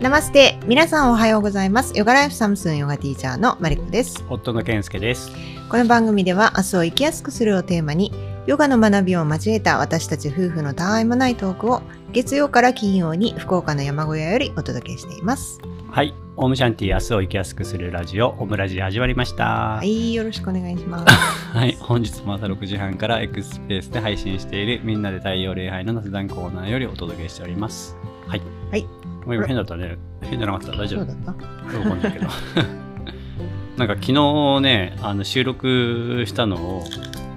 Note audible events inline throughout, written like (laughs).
ナマステ皆さんおはようございますヨガライフサムスンヨガティーチャーのマリコです夫の健介です。この番組では明日を生きやすくするをテーマにヨガの学びを交えた私たち夫婦のたわいもないトークを月曜から金曜に福岡の山小屋よりお届けしていますはい。オムシャンティ明日を生きやすくするラジオ、オムラジ始まりました。は。いよろしくお願いします (laughs) はい。本日も朝6時半から X スペースで配信しているみんなで太陽礼拝の雑談コーナーよりお届けしております。はい。はい。もう今変だったね。変じゃなかった。大丈夫。そうだった？わかんないけど。(laughs) なんか昨日ね、あの収録したのを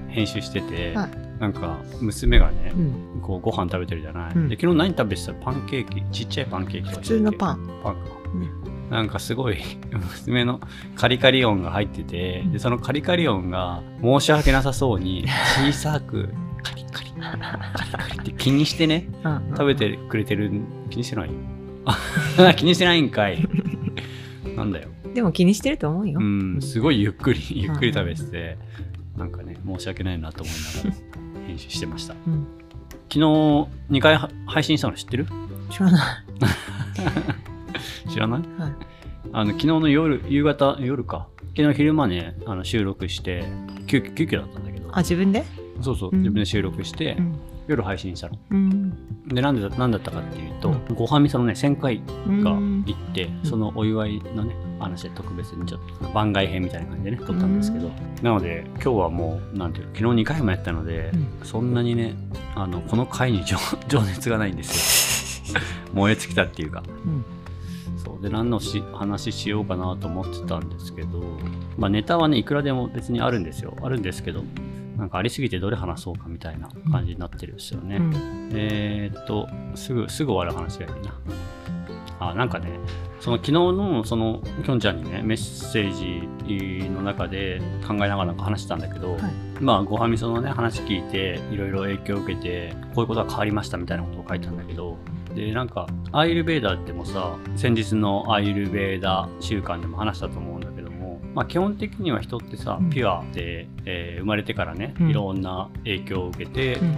編集してて、はい。なんか娘がねう、ん。こうご飯食べてるじゃない、うん。で昨日何食べてた？パンケーキ。ちっちゃいパンケーキ普通のパン。パンか、ねなんかすごい (laughs) 娘のカリカリ音が入っててでそのカリカリ音が申し訳なさそうに小さくカリカリ。カリカリって気にしてねうん。食べてくれてる気にしてないあ (laughs) 気にしてないんかい。なんだよ。でも気にしてると思うよ、うんすごいゆっくりゆっくり食べててなんかね申し訳ないなと思いながら編集してました。うん。昨日2回は配信したの知ってる？知らない。(laughs) 知らない？はい。あの昨日の夜夕方夜か。昨日昼間ねあの収録して急遽急遽だったんだけど。あ自分で？そうそう、うん。自分で収録して、うん。夜配信したの。うん。でなんでだなんだったかっていうと、うごはみそのね1000回がうん。行って、そのお祝いのね話で特別にちょっと番外編みたいな感じでね撮ったんですけど、なので今日はもうなんていうの昨日2回もやったので、うん。そんなにねあのこの回に情 (laughs) 情熱がないんですよ。(laughs) 燃え尽きたっていうか。うん。そう。で何のし話しようかなと思ってたんですけど、まあ、ネタはねいくらでも別にあるんですよ。あるんですけどなんかありすぎてどれ話そうかみたいな感じになってるんですよね、うん。えーっとすぐすぐ終わる話がいいな。あなんかねその昨日のそのきょんちゃんにねメッセージの中で考えながらなんか話してたんだけど、はい。まあごはみそのね話聞いていろいろ影響を受けてこういうことが変わりましたみたいなことを書いたんだけどでなんかアイルベーダーでもさ先日のアイルベーダー週間でも話したと思まあ、基本的には人ってさ、うん。ピュアで、えー生まれてからね、うん。いろんな影響を受けて、うん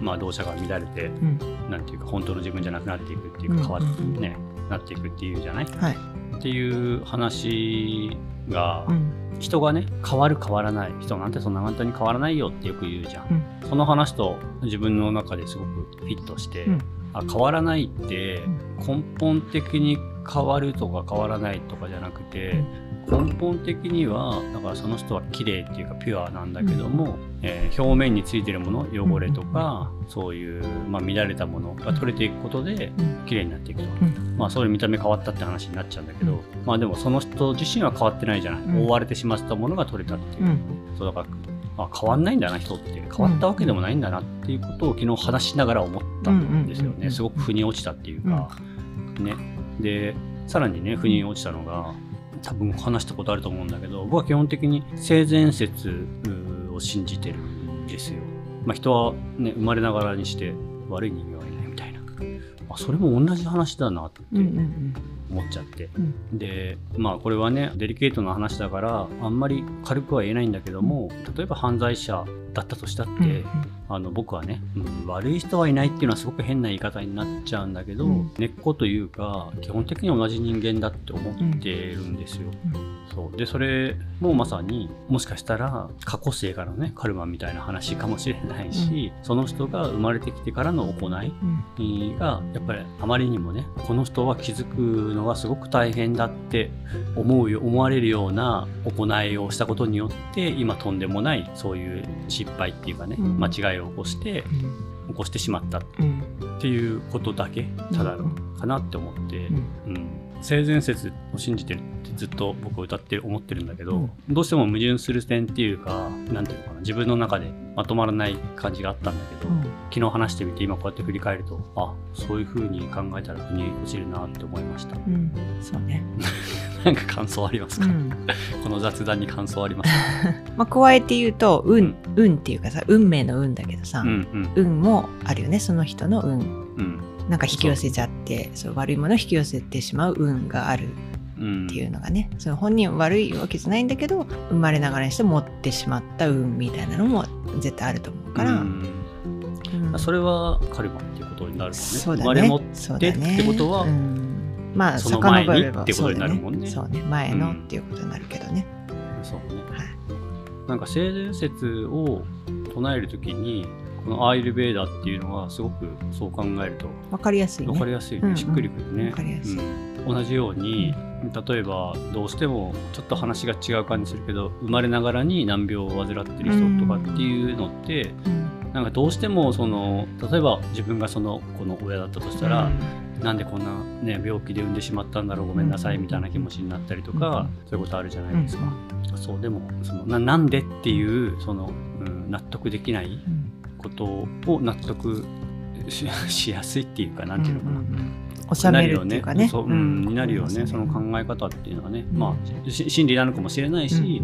まあ、動作が乱れてうん。なんていうか本当の自分じゃなくなっていくっていううんか変わっうんねなっていくっていうじゃない？はい。っていう話が、うん。人がね変わる変わらない人なんてそんな簡単に変わらないよってよく言うじゃん、うん。その話と自分の中ですごくフィットして、うん。あ変わらないって根本的に変わるとか変わらないとかじゃなくて、根本的にはだからその人は綺麗っていうかピュアなんだけども、えー表面についてるもの汚れとか、そういう、まあ、乱れたものが取れていくことでうん。綺麗になっていくと、うん。まあそういう見た目変わったって話になっちゃうんだけど、うん。まあでもその人自身は変わってないじゃない、うん。覆われてしまったものが取れたっていう、うん。そうだからあ変わんないんだな人って。変わったわけでもないんだなっていうことを昨日話しながら思ったんですようんうんうんうんねすごく腑に落ちたっていうか、ね。でさらにね腑に落ちたのが多分話したことあると思うんだけど僕は基本的に性善説を信じてるんですよ、まあ、人はね生まれながらにして悪い人間はいないみたいな。あそれも同じ話だなってうんうん思っちゃって、うん。でまあこれはねデリケートな話だからあんまり軽くは言えないんだけども例えば犯罪者だったとしたって、うんあの僕はね、うん悪い人はいないっていうのはすごく変な言い方になっちゃうんだけど、うん。根っこというか基本的に同じ人間だって思ってるんですよ。そう。でそれもまさにもしかしたら過去生からのねカルマみたいな話かもしれないし、その人が生まれてきてからの行いうん。がやっぱりあまりにもねこの人は気づくのがすごく大変だって思うよ思われるような行いをしたことによって今とんでもないそういう失敗っていうかね、うん。間違いを起こして起こしてしまったっうんていうことだけただのかなって思って、うん。うん性善説を信じてるってずっと僕は歌ってる思ってるんだけど、うん。どうしても矛盾する点っていうかなんていうのかな自分の中でまとまらない感じがあったんだけど、うん。昨日話してみて今こうやって振り返るとあそういう風に考えたら腑に落ちるなって思いました。うん。そうね。(laughs) なんか感想ありますか、うん。(laughs) この雑談に感想ありますか？(laughs) まあ加えて言うと運運っていうかさ運命の運だけどさうんうん。運もあるよねその人の運。うんなんか引き寄せちゃってそう悪いものを引き寄せてしまう運があるうん。っていうのがね、その本人は悪いわけじゃないんだけど生まれながらにして持ってしまった運みたいなのも絶対あると思うから、うん。うん。それはカルマっていうことになるのね。そうだね。生まれ持ってってことはうん。まあその前にってことになるもんね。そうだね。そうね前のうんっていうことになるけどね、そうね。はい。なんか性善説を唱えるときに、このアーユルベーダっていうのはすごくそう考えるとわかりやすいね。分かりやすいね、うんうん。しっくりくるね。わかりやすい。うん。同じように、例えばどうしてもちょっと話が違う感じするけど生まれながらに難病を患ってる人とかっていうのって、うん。なんかどうしてもその例えば自分がその子の親だったとしたら、なんでこんな、ね、病気で産んでしまったんだろうごめんなさいみたいな気持ちになったりとか、そういうことあるじゃないですか。そうでもそのななんでっていうその、うん、納得できないうんことを納得ししやすいっていうかなんていうのかな。んんうん。収めるっていうかね。そう、うんになるよね、その考え方っていうのはね、まあ、し真理なのかもしれないし、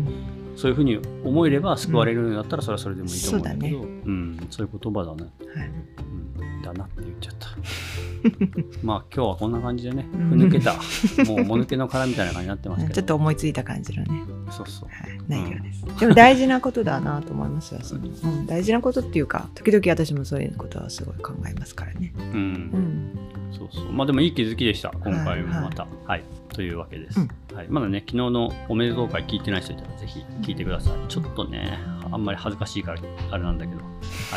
そういうふうに思えれば救われるんだったら、それはそれでもいいと思うんだけど、うん。そういう言葉だね、はい。うん。だなって言っちゃった。(laughs) まあ、今日はこんな感じでね、うんふぬけた、もうもぬけの殻みたいな感じになってますけど、(laughs) ちょっと思いついた感じのね、そうそう。はい、内容です、でも大事なことだなと思いますよ、(laughs) うん、大事なことっていうか時々私もそういうことはすごい考えますからね、う、うんん、そうそう。まあでもいい気づきでした、今回もまた。はい、というわけです、うんはい。まだね、昨日のおめでとう会聞いてない人いたら、ぜひ聞いてください。ちょっとね、あんまり恥ずかしいから、あれなんだけど。は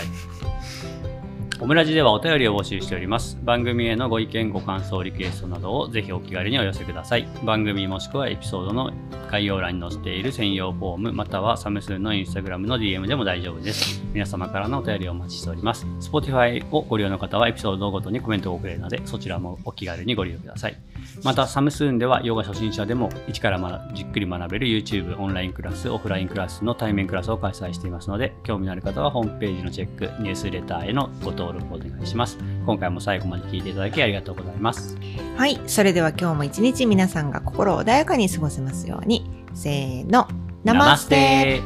い。オムラジではお便りを募集しております。番組へのご意見、ご感想、リクエストなどをぜひお気軽にお寄せください。番組もしくはエピソードの概要欄に載せている専用フォーム、またはサムスンのインスタグラムの DM でも大丈夫です。皆様からのお便りをお待ちしております。Spotify をご利用の方はエピソードごとにコメントを送れるので、そちらもお気軽にご利用ください。また、サムスーンではヨガ初心者でも一から学じっくり学べる YouTube オンラインクラス、オフラインクラスの対面クラスを開催していますので、興味のある方はホームページのチェック、ニュースレターへのご登録をお願いします。今回も最後まで聞いていただきありがとうございます。はい。それでは今日も一日皆さんが心穏やかに過ごせますように。せーの。ナマステ